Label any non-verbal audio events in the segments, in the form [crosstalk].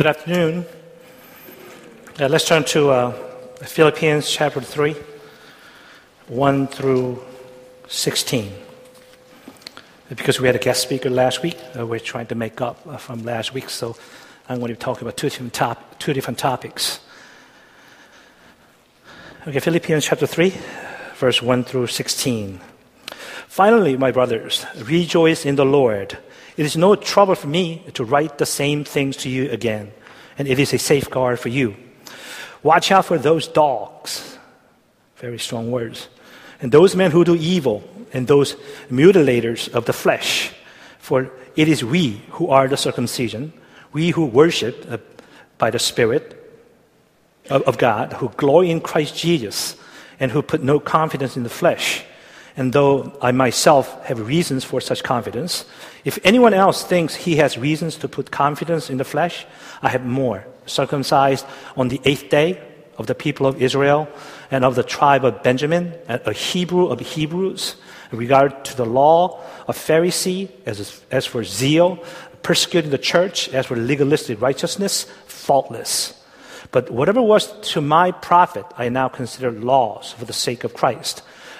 Good afternoon. Uh, let's turn to uh, Philippians chapter 3, 1 through 16. Because we had a guest speaker last week, uh, we're trying to make up uh, from last week, so I'm going to be talking about two different, top, two different topics. Okay, Philippians chapter 3, verse 1 through 16. Finally, my brothers, rejoice in the Lord. It is no trouble for me to write the same things to you again, and it is a safeguard for you. Watch out for those dogs. Very strong words. And those men who do evil, and those mutilators of the flesh. For it is we who are the circumcision, we who worship uh, by the Spirit of, of God, who glory in Christ Jesus, and who put no confidence in the flesh. And though I myself have reasons for such confidence, if anyone else thinks he has reasons to put confidence in the flesh, I have more. Circumcised on the eighth day of the people of Israel and of the tribe of Benjamin, a Hebrew of Hebrews, in regard to the law, a Pharisee, as, as for zeal, persecuting the church, as for legalistic righteousness, faultless. But whatever was to my profit, I now consider loss for the sake of Christ.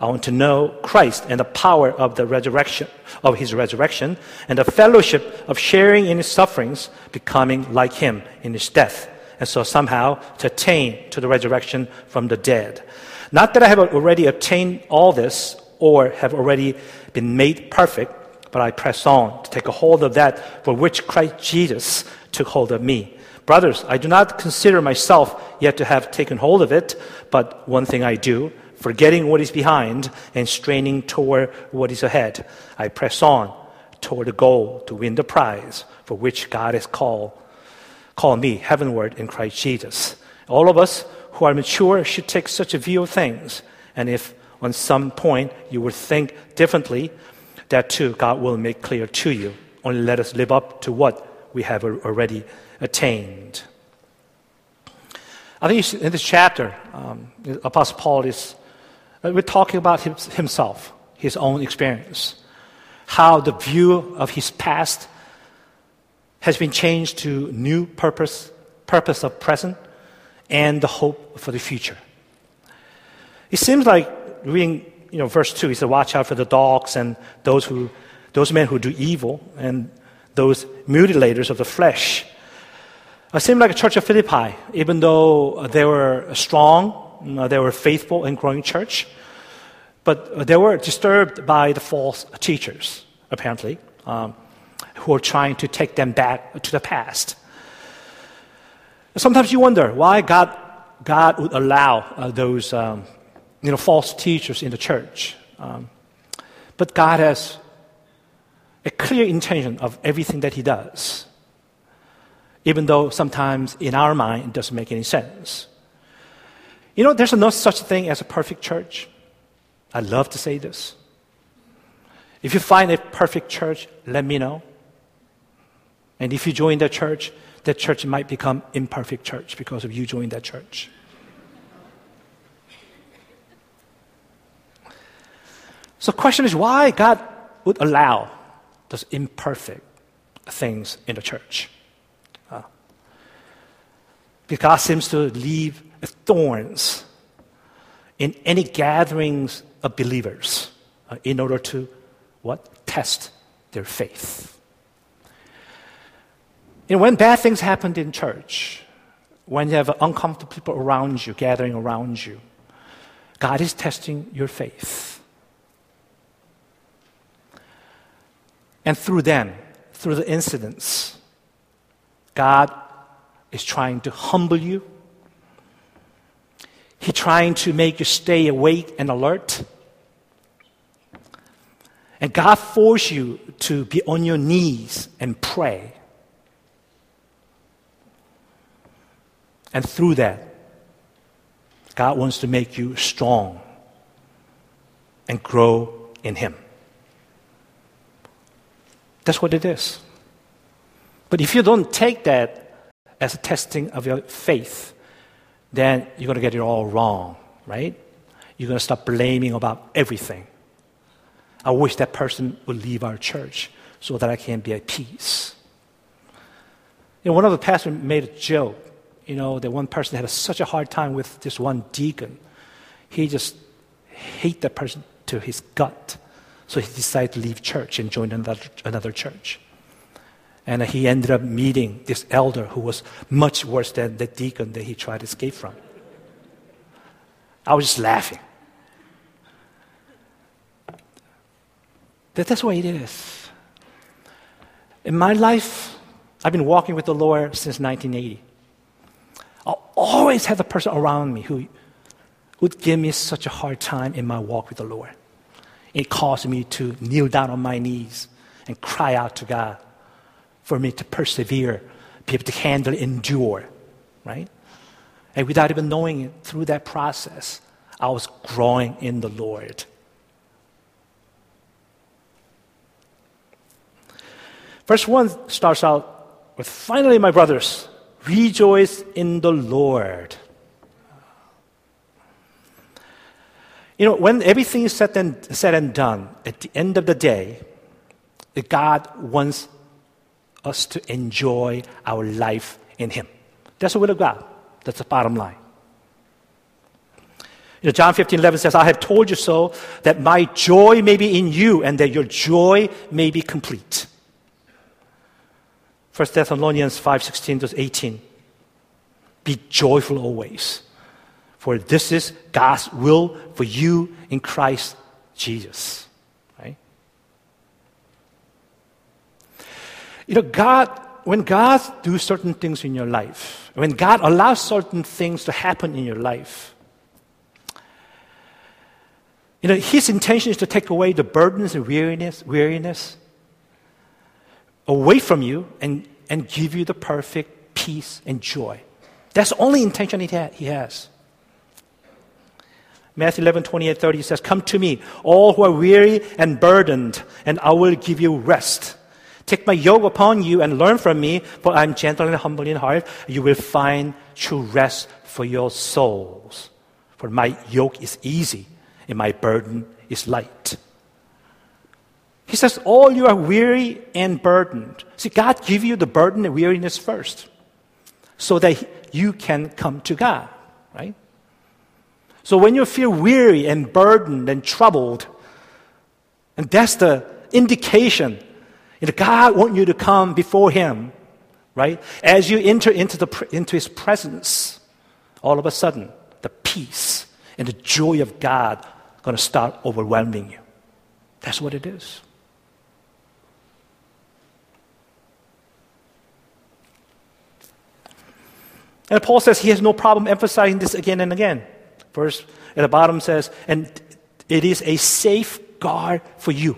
I want to know Christ and the power of the resurrection, of his resurrection, and the fellowship of sharing in his sufferings, becoming like him in his death, and so somehow to attain to the resurrection from the dead. Not that I have already obtained all this or have already been made perfect, but I press on to take a hold of that for which Christ Jesus took hold of me. Brothers, I do not consider myself yet to have taken hold of it, but one thing I do, forgetting what is behind and straining toward what is ahead, I press on toward the goal to win the prize for which God has called, called me heavenward in Christ Jesus. All of us who are mature should take such a view of things. And if on some point you would think differently, that too God will make clear to you. Only let us live up to what we have already attained. I think in this chapter, um, Apostle Paul is we're talking about himself, his own experience, how the view of his past has been changed to new purpose, purpose of present, and the hope for the future. It seems like reading you know, verse 2, he said, Watch out for the dogs and those, who, those men who do evil and those mutilators of the flesh. It seemed like a church of Philippi, even though they were strong, they were faithful and growing church, but they were disturbed by the false teachers, apparently, um, who were trying to take them back to the past. Sometimes you wonder why God, God would allow uh, those um, you know, false teachers in the church. Um, but God has a clear intention of everything that He does, even though sometimes in our mind it doesn't make any sense. You know, there's no such thing as a perfect church. I love to say this. If you find a perfect church, let me know. And if you join that church, that church might become imperfect church because of you joining that church. So question is why God would allow those imperfect things in the church. Uh, because God seems to leave thorns in any gatherings of believers uh, in order to what? Test their faith. And when bad things happen in church, when you have uncomfortable people around you, gathering around you, God is testing your faith. And through them, through the incidents, God is trying to humble you. He's trying to make you stay awake and alert. And God forces you to be on your knees and pray. And through that, God wants to make you strong and grow in Him. That's what it is. But if you don't take that as a testing of your faith, then you're going to get it all wrong, right? You're going to start blaming about everything. I wish that person would leave our church so that I can be at peace. You know, one of the pastors made a joke, you know, that one person had a, such a hard time with this one deacon. He just hate that person to his gut. So he decided to leave church and join another, another church. And he ended up meeting this elder who was much worse than the deacon that he tried to escape from. I was just laughing. That, that's what it is. In my life, I've been walking with the Lord since 1980. I always have a person around me who would give me such a hard time in my walk with the Lord. It caused me to kneel down on my knees and cry out to God for me to persevere, be able to handle, endure, right? And without even knowing it, through that process, I was growing in the Lord. Verse 1 starts out with Finally, my brothers, rejoice in the Lord. You know, when everything is said and, said and done, at the end of the day, God wants us to enjoy our life in Him. That's the will of God. That's the bottom line. You know, John 15, 11 says, I have told you so that my joy may be in you and that your joy may be complete. 1 Thessalonians 5, 16 to 18. Be joyful always, for this is God's will for you in Christ Jesus. You know, God, when God do certain things in your life, when God allows certain things to happen in your life, you know, His intention is to take away the burdens and weariness, weariness away from you and, and give you the perfect peace and joy. That's the only intention he, ha- he has. Matthew 11, 28, 30 says, Come to me, all who are weary and burdened, and I will give you rest. Take my yoke upon you and learn from me, for I am gentle and humble in heart. You will find true rest for your souls. For my yoke is easy and my burden is light. He says, All you are weary and burdened. See, God give you the burden and weariness first so that you can come to God, right? So when you feel weary and burdened and troubled, and that's the indication know, God wants you to come before Him, right? As you enter into, the, into His presence, all of a sudden, the peace and the joy of God going to start overwhelming you. That's what it is. And Paul says he has no problem emphasizing this again and again. Verse at the bottom says, and it is a safeguard for you.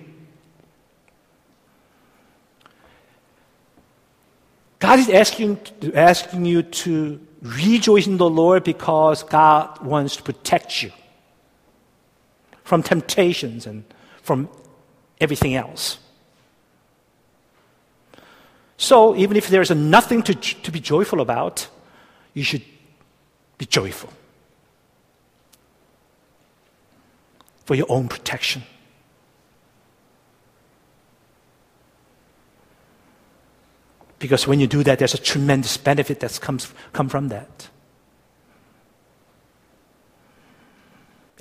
God is asking, asking you to rejoice in the Lord because God wants to protect you from temptations and from everything else. So, even if there is nothing to, to be joyful about, you should be joyful for your own protection. Because when you do that, there's a tremendous benefit that comes come from that.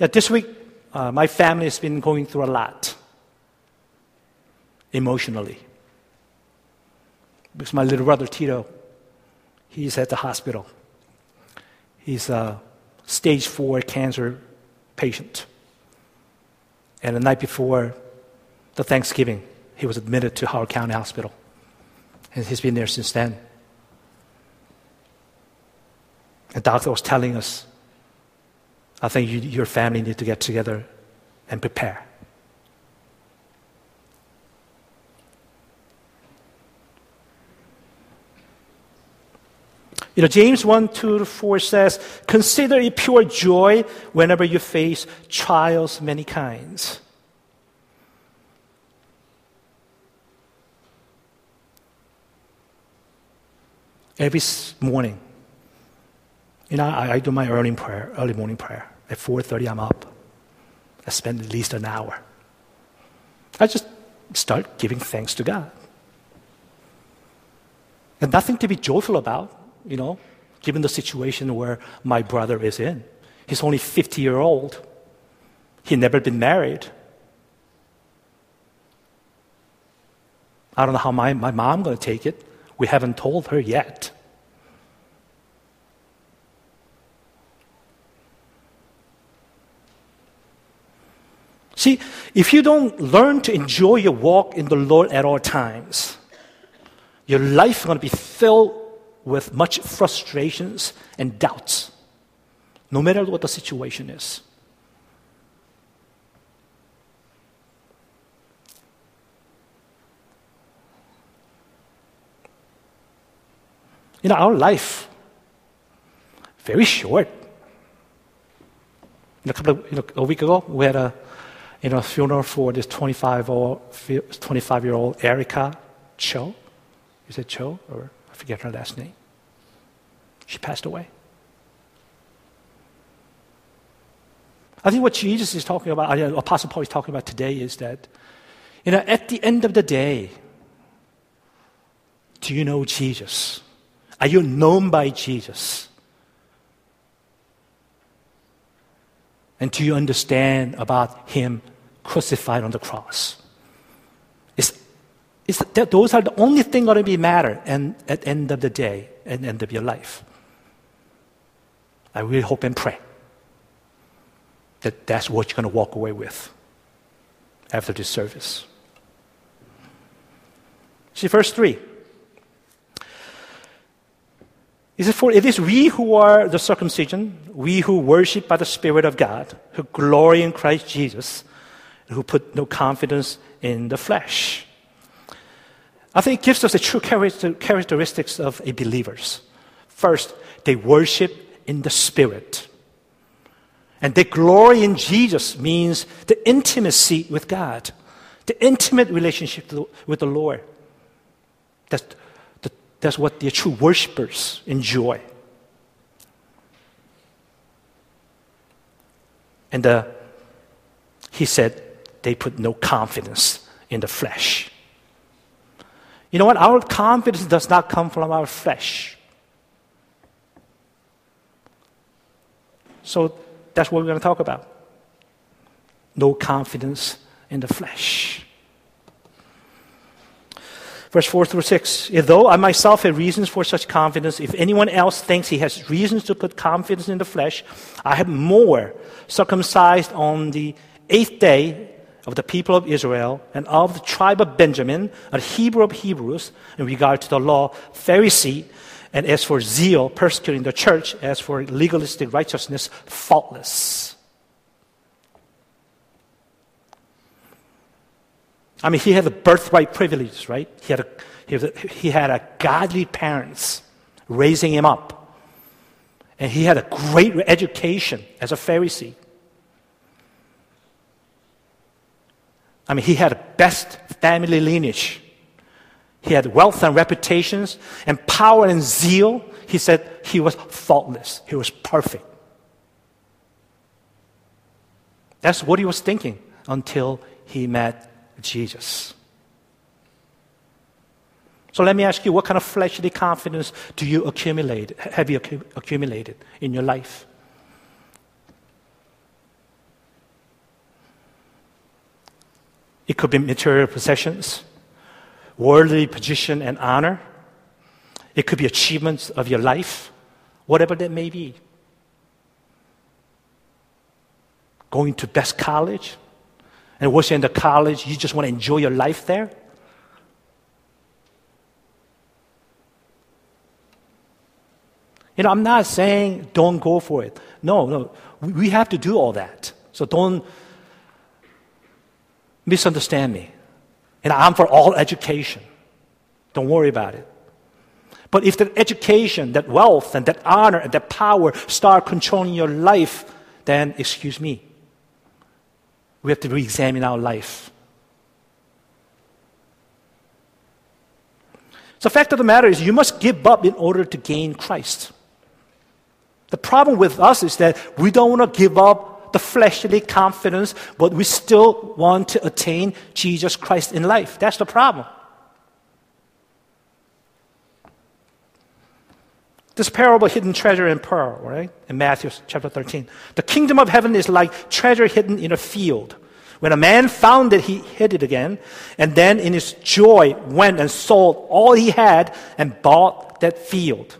Yeah, this week, uh, my family has been going through a lot emotionally. Because my little brother Tito, he's at the hospital. He's a stage four cancer patient. And the night before the Thanksgiving, he was admitted to Howard County Hospital. And he's been there since then. The doctor was telling us, I think you, your family need to get together and prepare. You know, James 1 2 to 4 says, Consider it pure joy whenever you face trials many kinds. Every morning, you know, I, I do my early prayer, early morning prayer. At 4.30, I'm up. I spend at least an hour. I just start giving thanks to God. And nothing to be joyful about, you know, given the situation where my brother is in. He's only 50 year old. He never been married. I don't know how my, my mom going to take it. We haven't told her yet. See, if you don't learn to enjoy your walk in the Lord at all times, your life is going to be filled with much frustrations and doubts, no matter what the situation is. You know, our life, very short. a couple of, you know, a week ago, we had a you know, funeral for this 25 25 year old Erica Cho. Is it Cho? Or I forget her last name. She passed away. I think what Jesus is talking about, uh, Apostle Paul is talking about today is that, you know, at the end of the day, do you know Jesus? Are you known by Jesus? And do you understand about Him crucified on the cross. It's, it's that those are the only thing going to be matter and at the end of the day and end of your life. I really hope and pray that that's what you're going to walk away with after this service. See, verse 3. He For it is we who are the circumcision, we who worship by the Spirit of God, who glory in Christ Jesus, who put no confidence in the flesh. I think it gives us the true characteristics of a believers. First, they worship in the Spirit. And they glory in Jesus means the intimacy with God, the intimate relationship with the Lord. That's, that's what the true worshippers enjoy. And uh, he said, they put no confidence in the flesh. You know what? Our confidence does not come from our flesh. So that's what we're going to talk about. No confidence in the flesh. Verse 4 through 6. Though I myself have reasons for such confidence, if anyone else thinks he has reasons to put confidence in the flesh, I have more. Circumcised on the eighth day of the people of Israel and of the tribe of Benjamin, a Hebrew of Hebrews, in regard to the law, Pharisee, and as for zeal, persecuting the church, as for legalistic righteousness, faultless. I mean, he had the birthright privilege, right? He had a, he had a, he had a godly parents raising him up. And he had a great education as a Pharisee. I mean, he had a best family lineage. He had wealth and reputations and power and zeal. He said he was faultless. He was perfect. That's what he was thinking until he met Jesus. So let me ask you, what kind of fleshly confidence do you accumulate? Have you accumulated in your life? It could be material possessions, worldly position and honor. It could be achievements of your life, whatever that may be. Going to best college, and once you're in the college, you just want to enjoy your life there. You know, I'm not saying don't go for it. No, no. We have to do all that. So don't misunderstand me. And I'm for all education. Don't worry about it. But if that education, that wealth, and that honor, and that power start controlling your life, then, excuse me, we have to re examine our life. So, fact of the matter is, you must give up in order to gain Christ. The problem with us is that we don't want to give up the fleshly confidence, but we still want to attain Jesus Christ in life. That's the problem. This parable, hidden treasure and pearl, right? In Matthew chapter 13. The kingdom of heaven is like treasure hidden in a field. When a man found it, he hid it again, and then in his joy went and sold all he had and bought that field.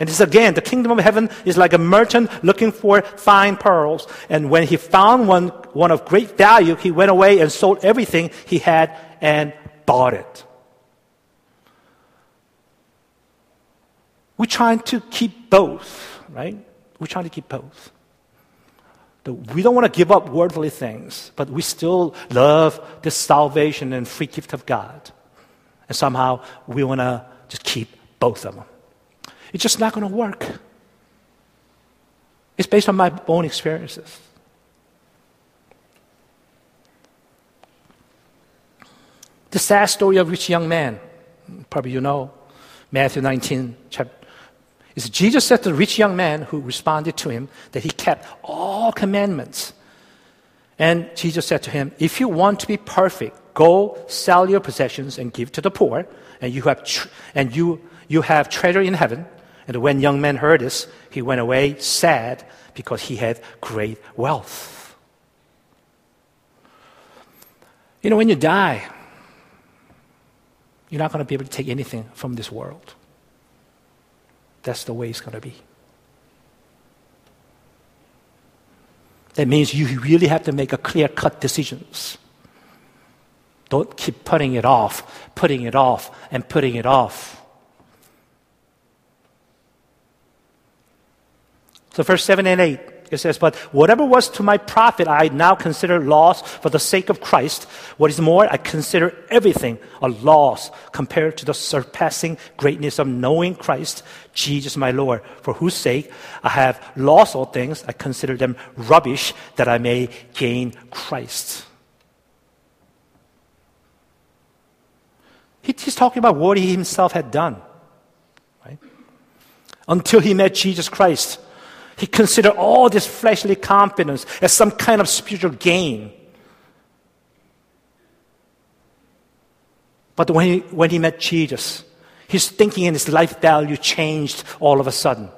And this again, the kingdom of heaven is like a merchant looking for fine pearls. And when he found one, one of great value, he went away and sold everything he had and bought it. We're trying to keep both, right? We're trying to keep both. We don't want to give up worldly things, but we still love the salvation and free gift of God. And somehow we want to just keep both of them. It's just not going to work. It's based on my own experiences. The sad story of rich young man, probably you know, Matthew 19, chapter, is Jesus said to the rich young man who responded to him that he kept all commandments. And Jesus said to him, If you want to be perfect, go sell your possessions and give to the poor, and you have, tr- and you, you have treasure in heaven. And when young man heard this, he went away sad because he had great wealth. You know, when you die, you're not going to be able to take anything from this world. That's the way it's going to be. That means you really have to make a clear cut decisions. Don't keep putting it off, putting it off, and putting it off. So, verse 7 and 8. It says, But whatever was to my profit, I now consider loss for the sake of Christ. What is more, I consider everything a loss compared to the surpassing greatness of knowing Christ, Jesus my Lord, for whose sake I have lost all things. I consider them rubbish that I may gain Christ. he's talking about what he himself had done. Right? Until he met Jesus Christ. He considered all this fleshly confidence as some kind of spiritual gain. But when he, when he met Jesus, his thinking and his life value changed all of a sudden.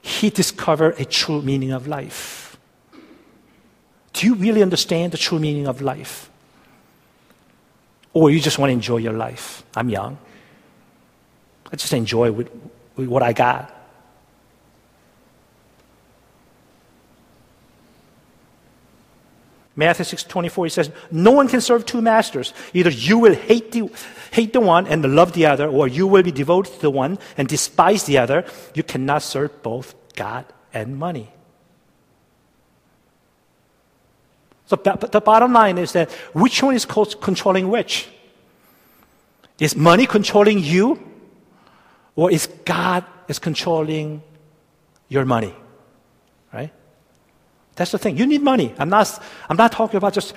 He discovered a true meaning of life. Do you really understand the true meaning of life? Or you just want to enjoy your life? I'm young. I just enjoy what I got. Matthew 6 24, he says, No one can serve two masters. Either you will hate the, hate the one and love the other, or you will be devoted to the one and despise the other. You cannot serve both God and money. So the bottom line is that which one is controlling which? Is money controlling you? Or is God is controlling your money? Right? That's the thing. You need money. I'm not, I'm not talking about just,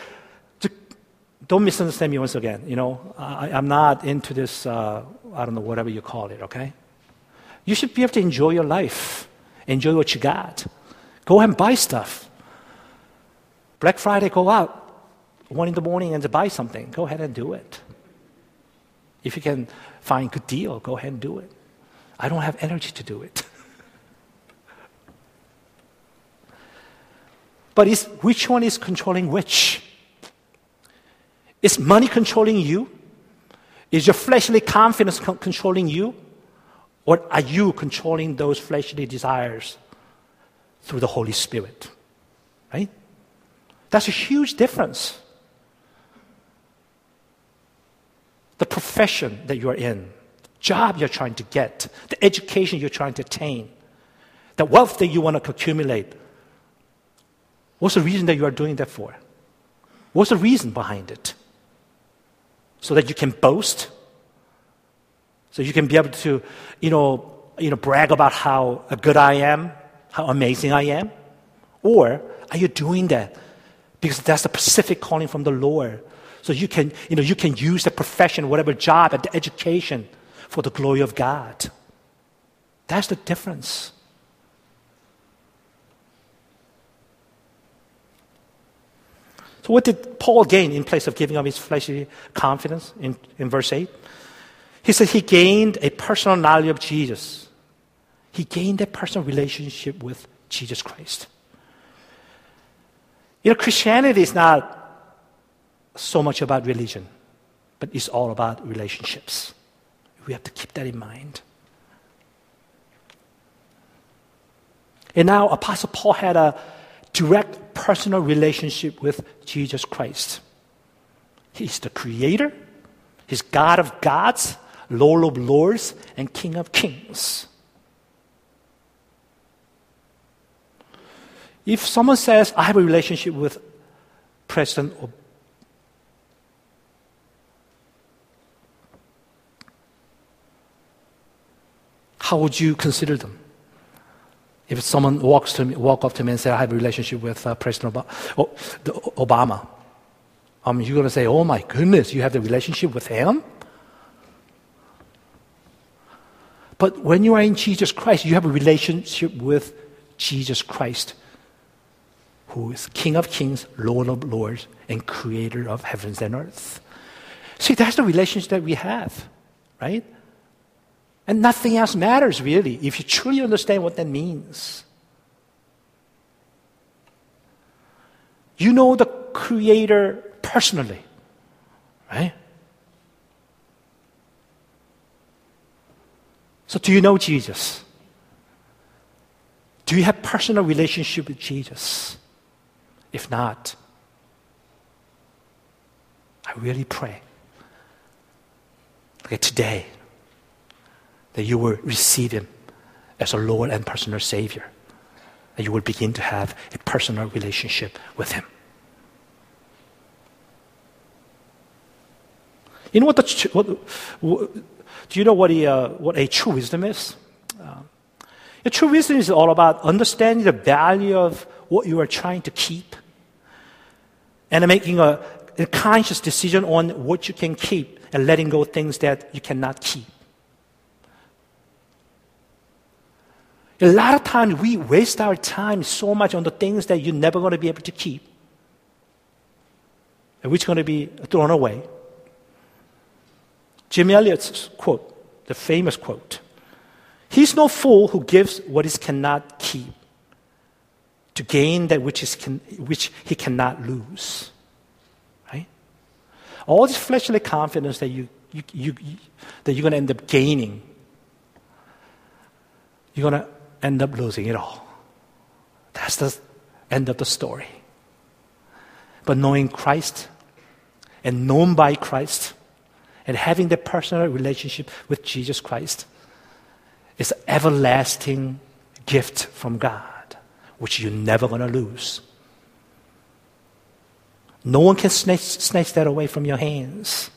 don't misunderstand me once again. You know, I, am not into this, uh, I don't know, whatever you call it, okay? You should be able to enjoy your life, enjoy what you got. Go and buy stuff. Black Friday, go out one in the morning and buy something. Go ahead and do it. If you can find a good deal, go ahead and do it. I don't have energy to do it. [laughs] but is, which one is controlling which? Is money controlling you? Is your fleshly confidence co- controlling you? Or are you controlling those fleshly desires through the Holy Spirit? Right? That's a huge difference. The profession that you are in, job you're trying to get, the education you're trying to attain, the wealth that you want to accumulate. What's the reason that you are doing that for? What's the reason behind it? so that you can boast, so you can be able to, you know, you know, brag about how good I am, how amazing I am? Or are you doing that because that's the specific calling from the Lord? So you can, you know, you can use the profession, whatever job, and the education for the glory of God. That's the difference. So, what did Paul gain in place of giving up his fleshly confidence in, in verse 8? He said he gained a personal knowledge of Jesus. He gained a personal relationship with Jesus Christ. You know, Christianity is not so much about religion, but it's all about relationships. We have to keep that in mind. And now, Apostle Paul had a direct personal relationship with Jesus Christ. He's the creator, he's God of gods, Lord of lords, and King of kings. If someone says, I have a relationship with President how would you consider them? If someone walks to me, walk up to me and say, I have a relationship with uh, President Obama, oh, Obama, um, you're going to say, oh my goodness, you have the relationship with him? But when you are in Jesus Christ, you have a relationship with Jesus Christ, who is King of kings, Lord of lords, and creator of heavens and earth. See, that's the relationship that we have, right? And nothing else matters really if you truly understand what that means. You know the Creator personally, right? So, do you know Jesus? Do you have personal relationship with Jesus? If not, I really pray that today that you will receive Him as a Lord and personal Savior. And you will begin to have a personal relationship with Him. You know what the what, what, do you know what a, uh, what a true wisdom is? Uh, a true wisdom is all about understanding the value of what you are trying to keep and making a, a conscious decision on what you can keep and letting go of things that you cannot keep. A lot of times we waste our time so much on the things that you're never going to be able to keep, and which are going to be thrown away. Jimmy Elliot's quote, the famous quote He's no fool who gives what he cannot keep to gain that which, is can, which he cannot lose. Right? All this fleshly confidence that, you, you, you, you that you're going to end up gaining, you're going to end up losing it all. That's the end of the story. But knowing Christ and known by Christ and having the personal relationship with Jesus Christ is an everlasting gift from God, which you're never going to lose. No one can snatch, snatch that away from your hands.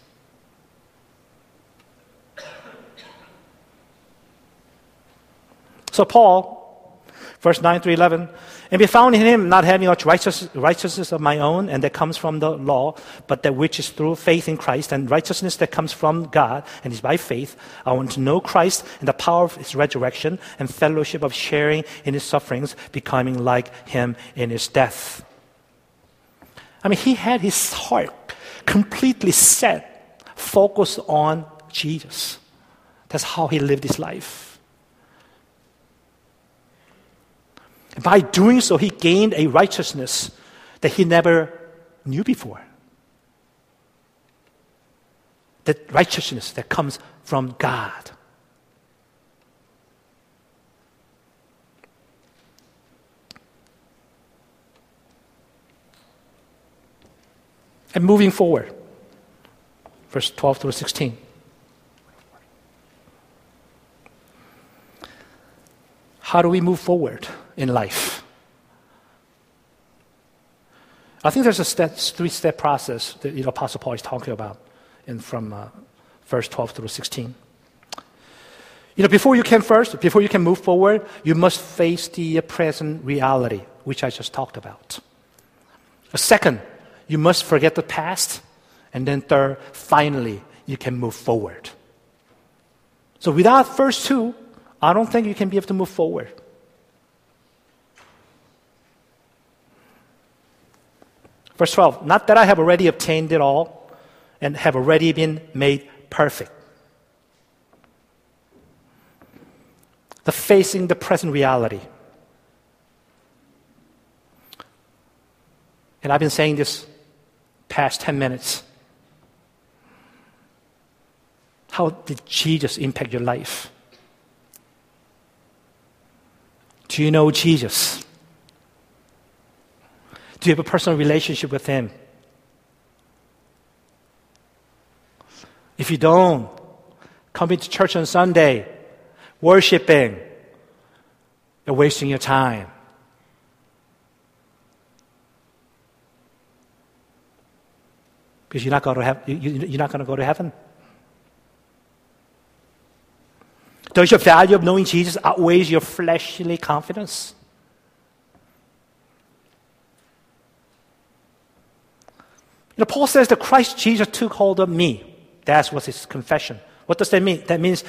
So, Paul, verse 9 through 11, and be found in him, not having much righteous, righteousness of my own, and that comes from the law, but that which is through faith in Christ, and righteousness that comes from God, and is by faith. I want to know Christ and the power of his resurrection, and fellowship of sharing in his sufferings, becoming like him in his death. I mean, he had his heart completely set, focused on Jesus. That's how he lived his life. By doing so, he gained a righteousness that he never knew before. That righteousness that comes from God. And moving forward, verse 12 through 16. How do we move forward? In life. I think there's a step, three-step process that know, Apostle Paul is talking about in, from uh, verse 12 through 16. You know, before you can first, before you can move forward, you must face the present reality, which I just talked about. Second, you must forget the past. And then third, finally, you can move forward. So without first two, I don't think you can be able to move forward. Verse 12, not that I have already obtained it all and have already been made perfect. The facing the present reality. And I've been saying this past 10 minutes. How did Jesus impact your life? Do you know Jesus? Do you have a personal relationship with Him? If you don't, coming to church on Sunday, worshiping, you're wasting your time. Because you're not going to, have, you're not going to go to heaven. Does your value of knowing Jesus outweigh your fleshly confidence? You know, Paul says that Christ Jesus took hold of me. That was his confession. What does that mean? That means,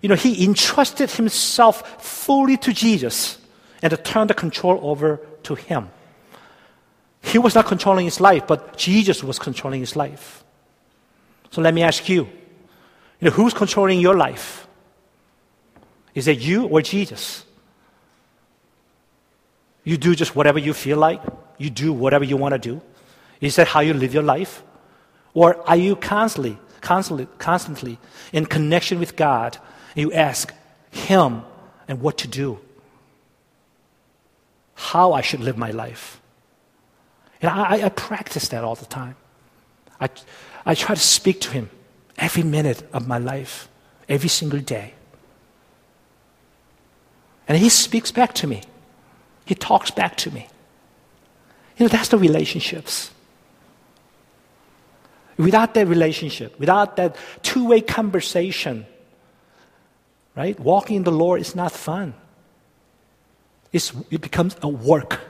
you know, he entrusted himself fully to Jesus and turned the control over to him. He was not controlling his life, but Jesus was controlling his life. So let me ask you, you know, who's controlling your life? Is it you or Jesus? You do just whatever you feel like? You do whatever you want to do? Is that how you live your life? Or are you constantly, constantly, constantly in connection with God and you ask Him and what to do? How I should live my life? And I, I practice that all the time. I, I try to speak to Him every minute of my life, every single day. And He speaks back to me, He talks back to me. You know, that's the relationships. Without that relationship, without that two way conversation, right? Walking in the Lord is not fun. It's, it becomes a work.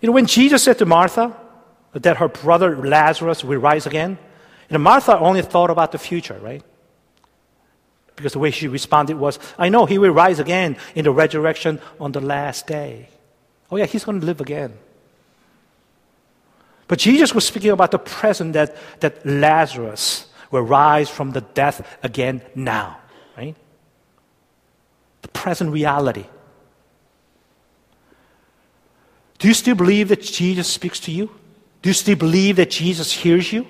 You know, when Jesus said to Martha that her brother Lazarus will rise again, know, Martha only thought about the future, right? Because the way she responded was, I know he will rise again in the resurrection on the last day. Oh, yeah, he's going to live again. But Jesus was speaking about the present that, that Lazarus will rise from the death again now, right? The present reality. Do you still believe that Jesus speaks to you? Do you still believe that Jesus hears you?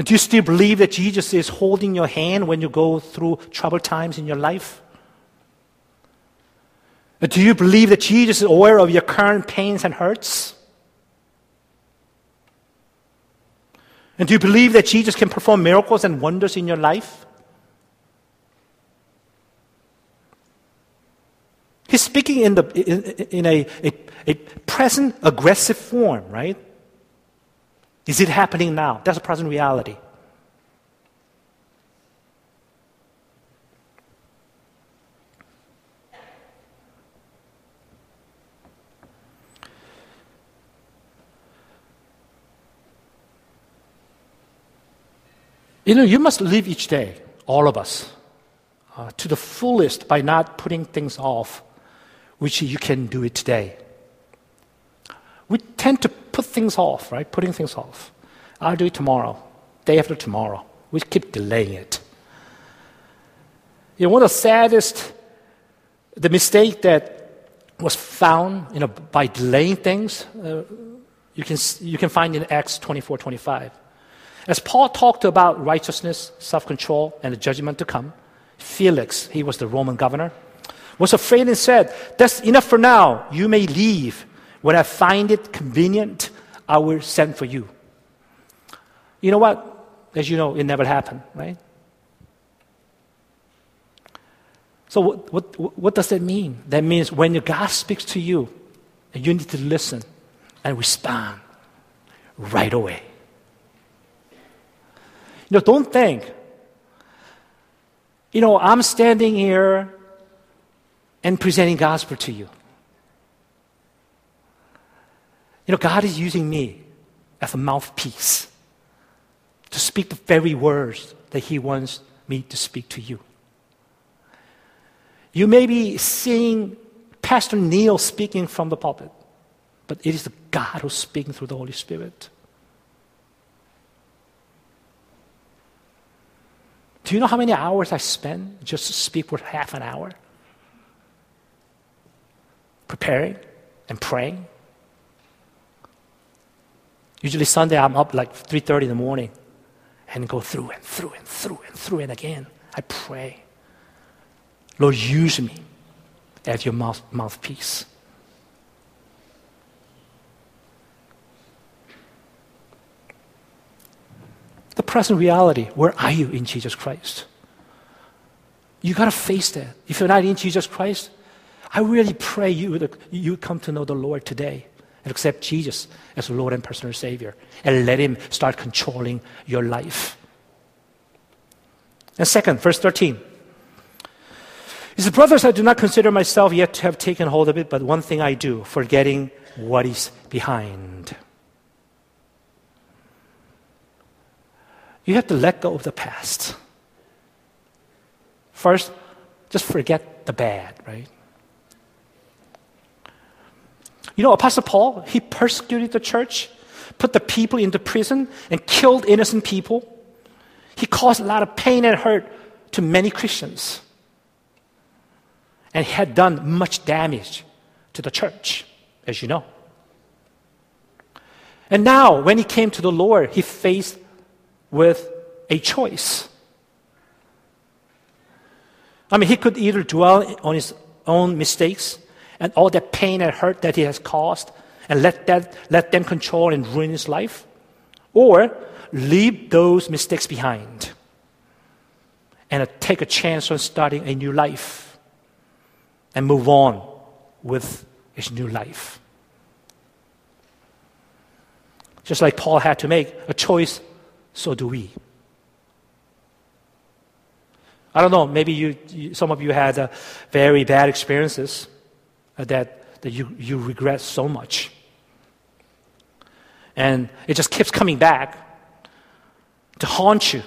And do you still believe that Jesus is holding your hand when you go through troubled times in your life? And do you believe that Jesus is aware of your current pains and hurts? And do you believe that Jesus can perform miracles and wonders in your life? He's speaking in, the, in, in a, a, a present aggressive form, right? Is it happening now? That's a present reality. You know, you must live each day, all of us, uh, to the fullest by not putting things off, which you can do it today. We tend to put things off, right? Putting things off. I'll do it tomorrow, day after tomorrow. We keep delaying it. You know, one of the saddest, the mistake that was found, you know, by delaying things, uh, you can, you can find in Acts 24, 25. As Paul talked about righteousness, self control, and the judgment to come, Felix, he was the Roman governor, was afraid and said, That's enough for now. You may leave. When I find it convenient, I will send for you. You know what? As you know, it never happened, right? So, what, what, what does that mean? That means when God speaks to you, you need to listen and respond right away. You know, don't think, you know, I'm standing here and presenting gospel to you. You know, God is using me as a mouthpiece to speak the very words that He wants me to speak to you. You may be seeing Pastor Neil speaking from the pulpit, but it is God who's speaking through the Holy Spirit. Do you know how many hours I spend just to speak for half an hour? Preparing and praying. Usually Sunday I'm up like 3:30 in the morning and go through and through and through and through and again. I pray. Lord, use me as your mouth, mouthpiece. The present reality where are you in Jesus Christ? You got to face that. If you're not in Jesus Christ, I really pray you you come to know the Lord today and accept Jesus as Lord and personal Savior and let Him start controlling your life. And second, verse 13. He says, Brothers, I do not consider myself yet to have taken hold of it, but one thing I do, forgetting what is behind. You have to let go of the past. First, just forget the bad, right? You know, Apostle Paul, he persecuted the church, put the people into prison, and killed innocent people. He caused a lot of pain and hurt to many Christians. And he had done much damage to the church, as you know. And now, when he came to the Lord, he faced with a choice. I mean, he could either dwell on his own mistakes and all that pain and hurt that he has caused and let, that, let them control and ruin his life, or leave those mistakes behind and take a chance on starting a new life and move on with his new life. Just like Paul had to make a choice, so do we. I don't know, maybe you, you some of you had uh, very bad experiences Uh, that, that you, you regret so much. And it just keeps coming back to haunt you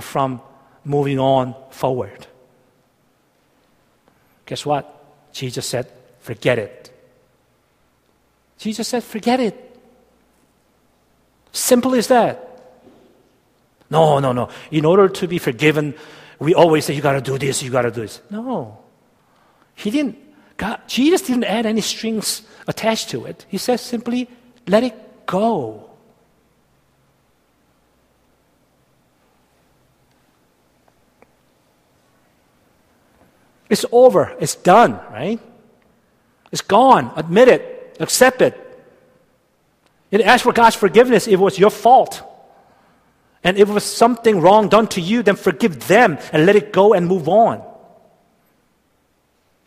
from moving on forward. Guess what? Jesus said, forget it. Jesus said, forget it. Simple as that. No, no, no. In order to be forgiven, we always say, you got to do this, you got to do this. No. He didn't God, Jesus didn't add any strings attached to it. He says simply, let it go. It's over. It's done, right? It's gone. Admit it. Accept it. And ask for God's forgiveness if it was your fault. And if it was something wrong done to you, then forgive them and let it go and move on.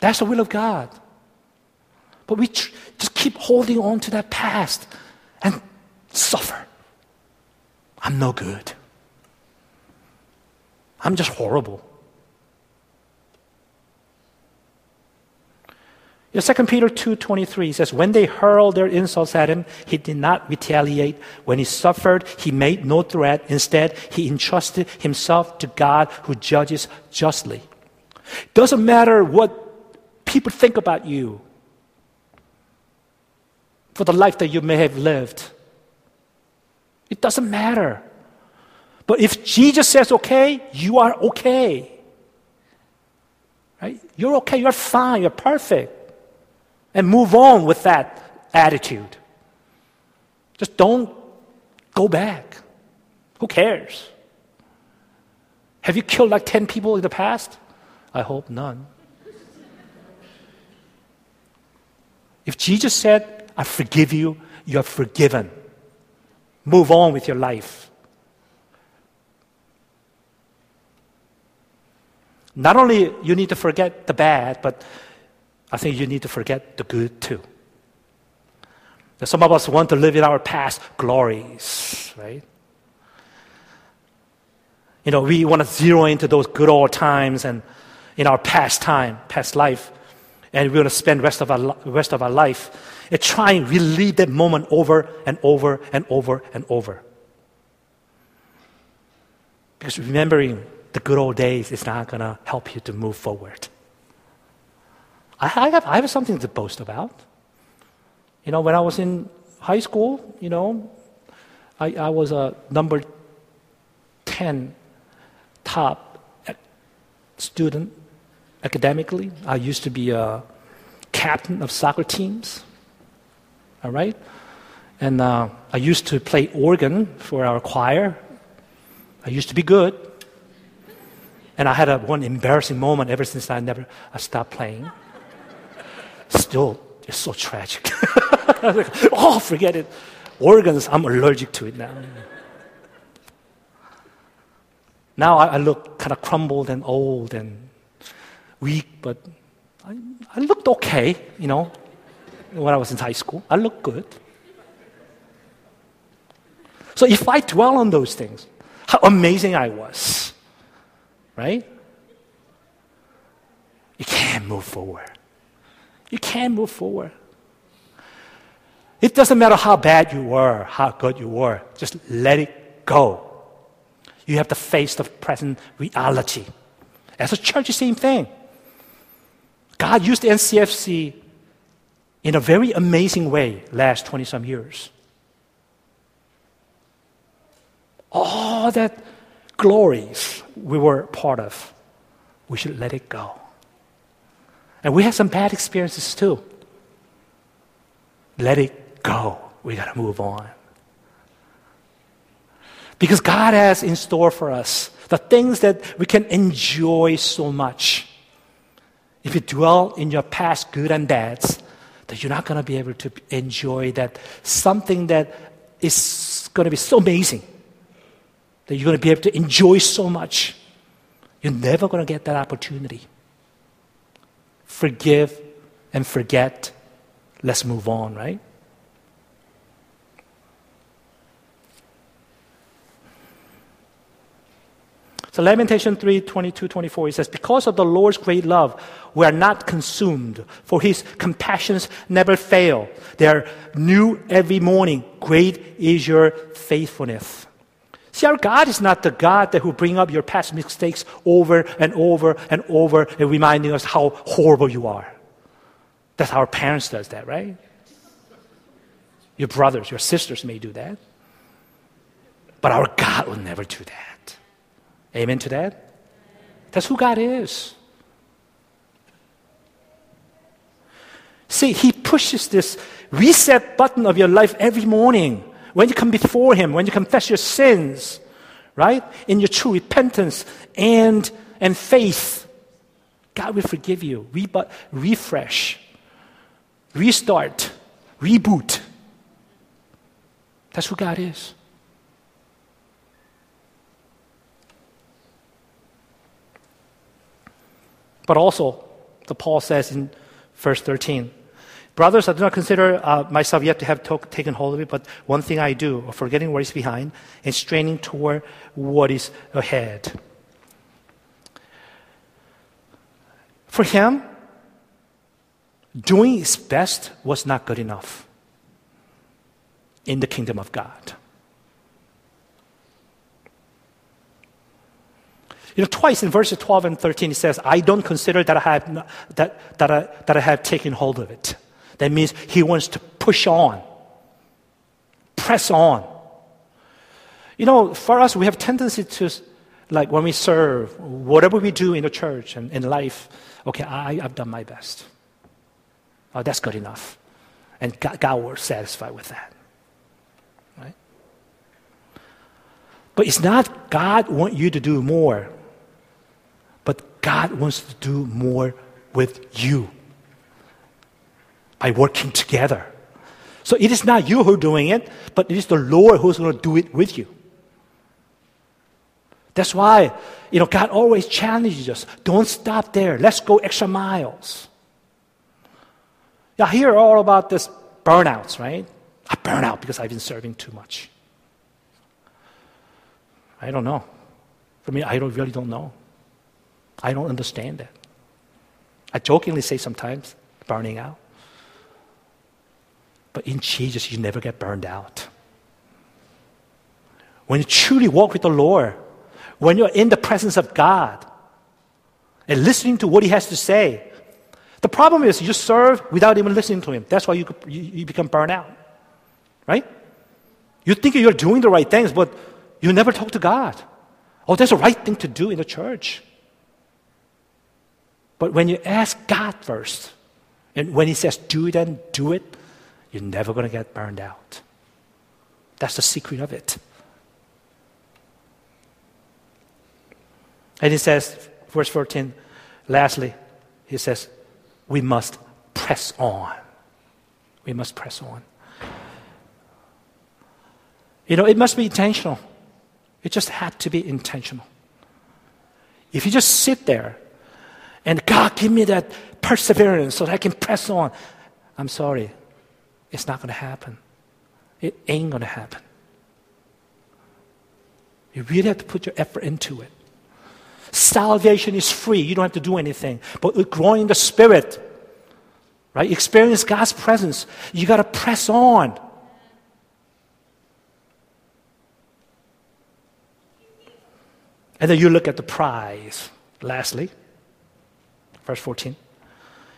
That's the will of God. But we tr- just keep holding on to that past and suffer. I'm no good. I'm just horrible. In 2 Peter 2.23 says, When they hurled their insults at him, he did not retaliate. When he suffered, he made no threat. Instead, he entrusted himself to God who judges justly. Doesn't matter what people think about you for the life that you may have lived. It doesn't matter. But if Jesus says okay, you are okay. Right? You're okay, you're fine, you're perfect. And move on with that attitude. Just don't go back. Who cares? Have you killed like 10 people in the past? I hope none. If Jesus said, I forgive you, you're forgiven. Move on with your life. Not only you need to forget the bad, but I think you need to forget the good too. Some of us want to live in our past glories, right? You know, we want to zero into those good old times and in our past time, past life, and we're going to spend rest of our rest of our life and try and relive that moment over and over and over and over. Because remembering the good old days is not going to help you to move forward. I, I, have, I have something to boast about. You know, when I was in high school, you know, I, I was a number 10 top student academically. I used to be a captain of soccer teams. All right? And uh, I used to play organ for our choir. I used to be good. And I had a, one embarrassing moment ever since I never I stopped playing. Still, it's so tragic. like, [laughs] oh, forget it. Organs, I'm allergic to it now. Now I, I look kind of crumbled and old and weak, but I, I looked okay, you know, when I was in high school. I looked good. So if I dwell on those things, how amazing I was, right? You can't move forward. You can't move forward. It doesn't matter how bad you were, how good you were, just let it go. You have to face the present reality. As a church, the same thing. God used NCFC in a very amazing way last 20 some years. All that glories we were part of, we should let it go. And we had some bad experiences too. Let it go. We got to move on. Because God has in store for us the things that we can enjoy so much. If you dwell in your past good and bads, that you're not going to be able to enjoy that something that is going to be so amazing that you're going to be able to enjoy so much. You're never going to get that opportunity. Forgive and forget. Let's move on, right? So Lamentation 3, 22, 24, it says, Because of the Lord's great love, we are not consumed, for his compassions never fail. They are new every morning. Great is your faithfulness. See, our God is not the God that will bring up your past mistakes over and over and over and reminding us how horrible you are. That's how our parents does that, right? Your brothers, your sisters may do that. But our God will never do that. Amen to that? That's who God is. See, He pushes this reset button of your life every morning when you come before Him, when you confess your sins, right? In your true repentance and, and faith. God will forgive you, re- refresh, restart, reboot. That's who God is. But also, the Paul says in verse 13, Brothers, I do not consider uh, myself yet to have to- taken hold of it, but one thing I do, forgetting what is behind and straining toward what is ahead. For him, doing his best was not good enough in the kingdom of God. You know, twice in verses 12 and 13, it says, I don't consider that I have, that, that, I, that I have taken hold of it. That means he wants to push on, press on. You know, for us, we have tendency to, like when we serve, whatever we do in the church and in life, okay, I, I've done my best. Oh, that's good enough. And God, God will satisfy with that. Right? But it's not God want you to do more. God wants to do more with you by working together. So it is not you who are doing it, but it is the Lord who's going to do it with you. That's why, you know, God always challenges us. Don't stop there. Let's go extra miles. I hear all about this burnouts, right? I burn out because I've been serving too much. I don't know. For me, I don't, really don't know. I don't understand that. I jokingly say sometimes, burning out. But in Jesus, you never get burned out. When you truly walk with the Lord, when you're in the presence of God and listening to what He has to say, the problem is you serve without even listening to Him. That's why you, you, become burned out. Right? You think you're doing the right things, but you never talk to God. Oh, that's the right thing to do in the church. But when you ask God first, and when He says do it and do it, you're never going to get burned out. That's the secret of it. And He says, verse 14, lastly, He says, we must press on. We must press on. You know, it must be intentional. It just had to be intentional. If you just sit there and God, give me that perseverance so that I can press on, I'm sorry, it's not going to happen. It ain't going to happen. You really have to put your effort into it. Salvation is free. You don't have to do anything. But growing in the Spirit, right? Experience God's presence. You got to press on. And then you look at the prize. Lastly, verse 14.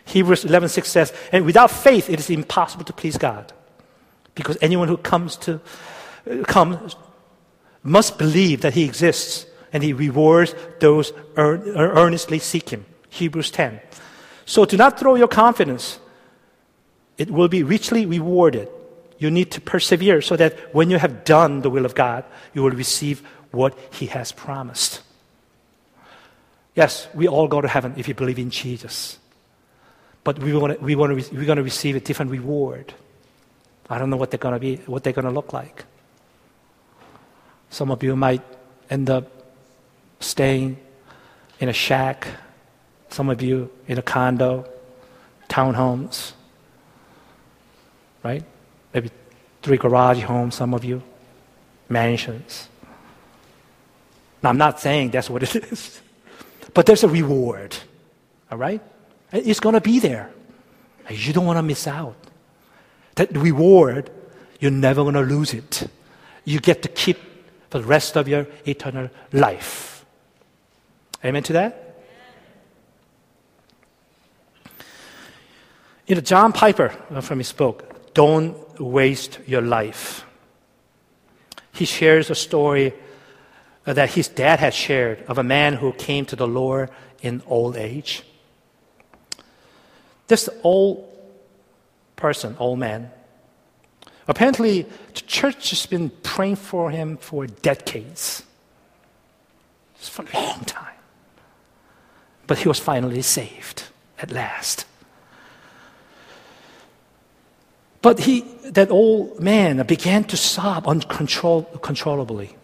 Hebrews 11:6 says, "And without faith it is impossible to please God, because anyone who comes to uh, come must believe that he exists and he rewards those earnestly seek him." Hebrews 10. So do not throw your confidence. It will be richly rewarded. You need to persevere so that when you have done the will of God, you will receive what He has promised. Yes, we all go to heaven if you believe in Jesus. But we want to, we want to, we're going to receive a different reward. I don't know what they're going to be, what they're going to look like. Some of you might end up staying in a shack. Some of you in a condo, townhomes, right? Maybe three garage homes, some of you, mansions. Now, I'm not saying that's what it [laughs] is, but there's a reward, all right? It's going to be there. You don't want to miss out. That reward, you're never going to lose it. You get to keep for the rest of your eternal life. Amen to that? You know, John Piper from his book, Don't Waste Your Life. He shares a story Uh, that his dad had shared of a man who came to the Lord in old age. This old person, old man, apparently the church has been praying for him for decades. It's for a long time. But he was finally saved at last. But he, that old man began to sob uncontrollably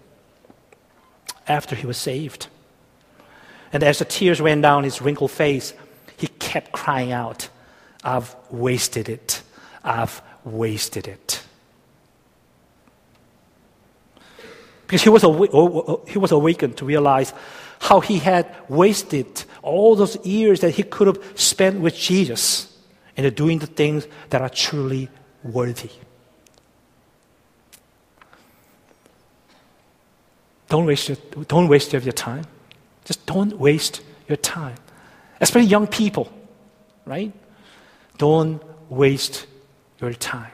after he was saved. And as the tears ran down his wrinkled face, he kept crying out, I've wasted it. I've wasted it. Because he was, he was awakened to realize how he had wasted all those years that he could have spent with Jesus and doing the things that are truly worthy. Don't waste your, don't waste your time. Just don't waste your time. Especially young people, right? Don't waste your time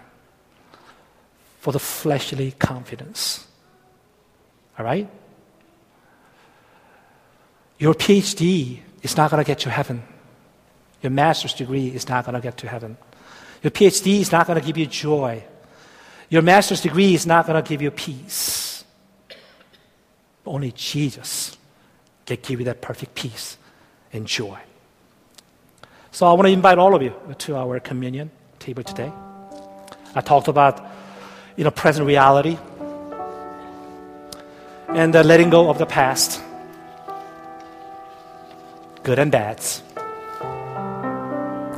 for the fleshly confidence. All right? Your PhD is not going to get you heaven. Your master's degree is not going to get you heaven. Your PhD is not going to give you joy. Your master's degree is not going to give you peace. Only Jesus can give you that perfect peace and joy. So I want to invite all of you to our communion table today. I talked about, you know, present reality and the letting go of the past. good and bads,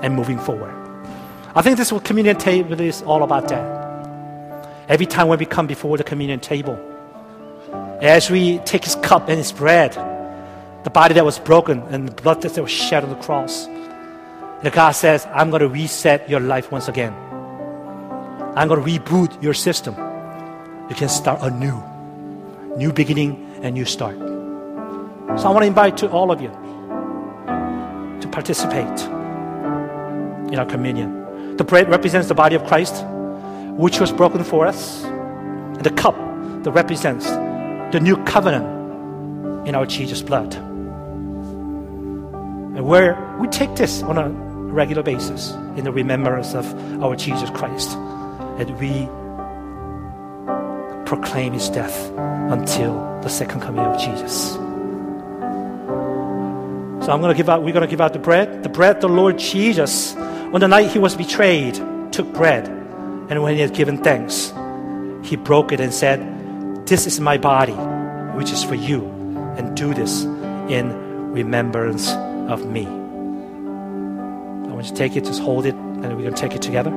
and moving forward. I think this communion table is all about that. Every time when we come before the communion table, as we take his cup and his bread, the body that was broken and the blood that was shed on the cross, and God says, I'm going to reset your life once again. I'm going to reboot your system. You can start anew. New beginning and new start. So I want to invite to all of you to participate in our communion. The bread represents the body of Christ, which was broken for us. And the cup that represents the new covenant in our Jesus' blood. And where we take this on a regular basis in the remembrance of our Jesus Christ. And we proclaim his death until the second coming of Jesus. So I'm going to give out, we're going to give out the bread. The bread, the Lord Jesus, on the night he was betrayed, took bread. And when he had given thanks, he broke it and said, This is my body, which is for you. And do this in remembrance of me. I want you to take it, just hold it, and we're going to take it together.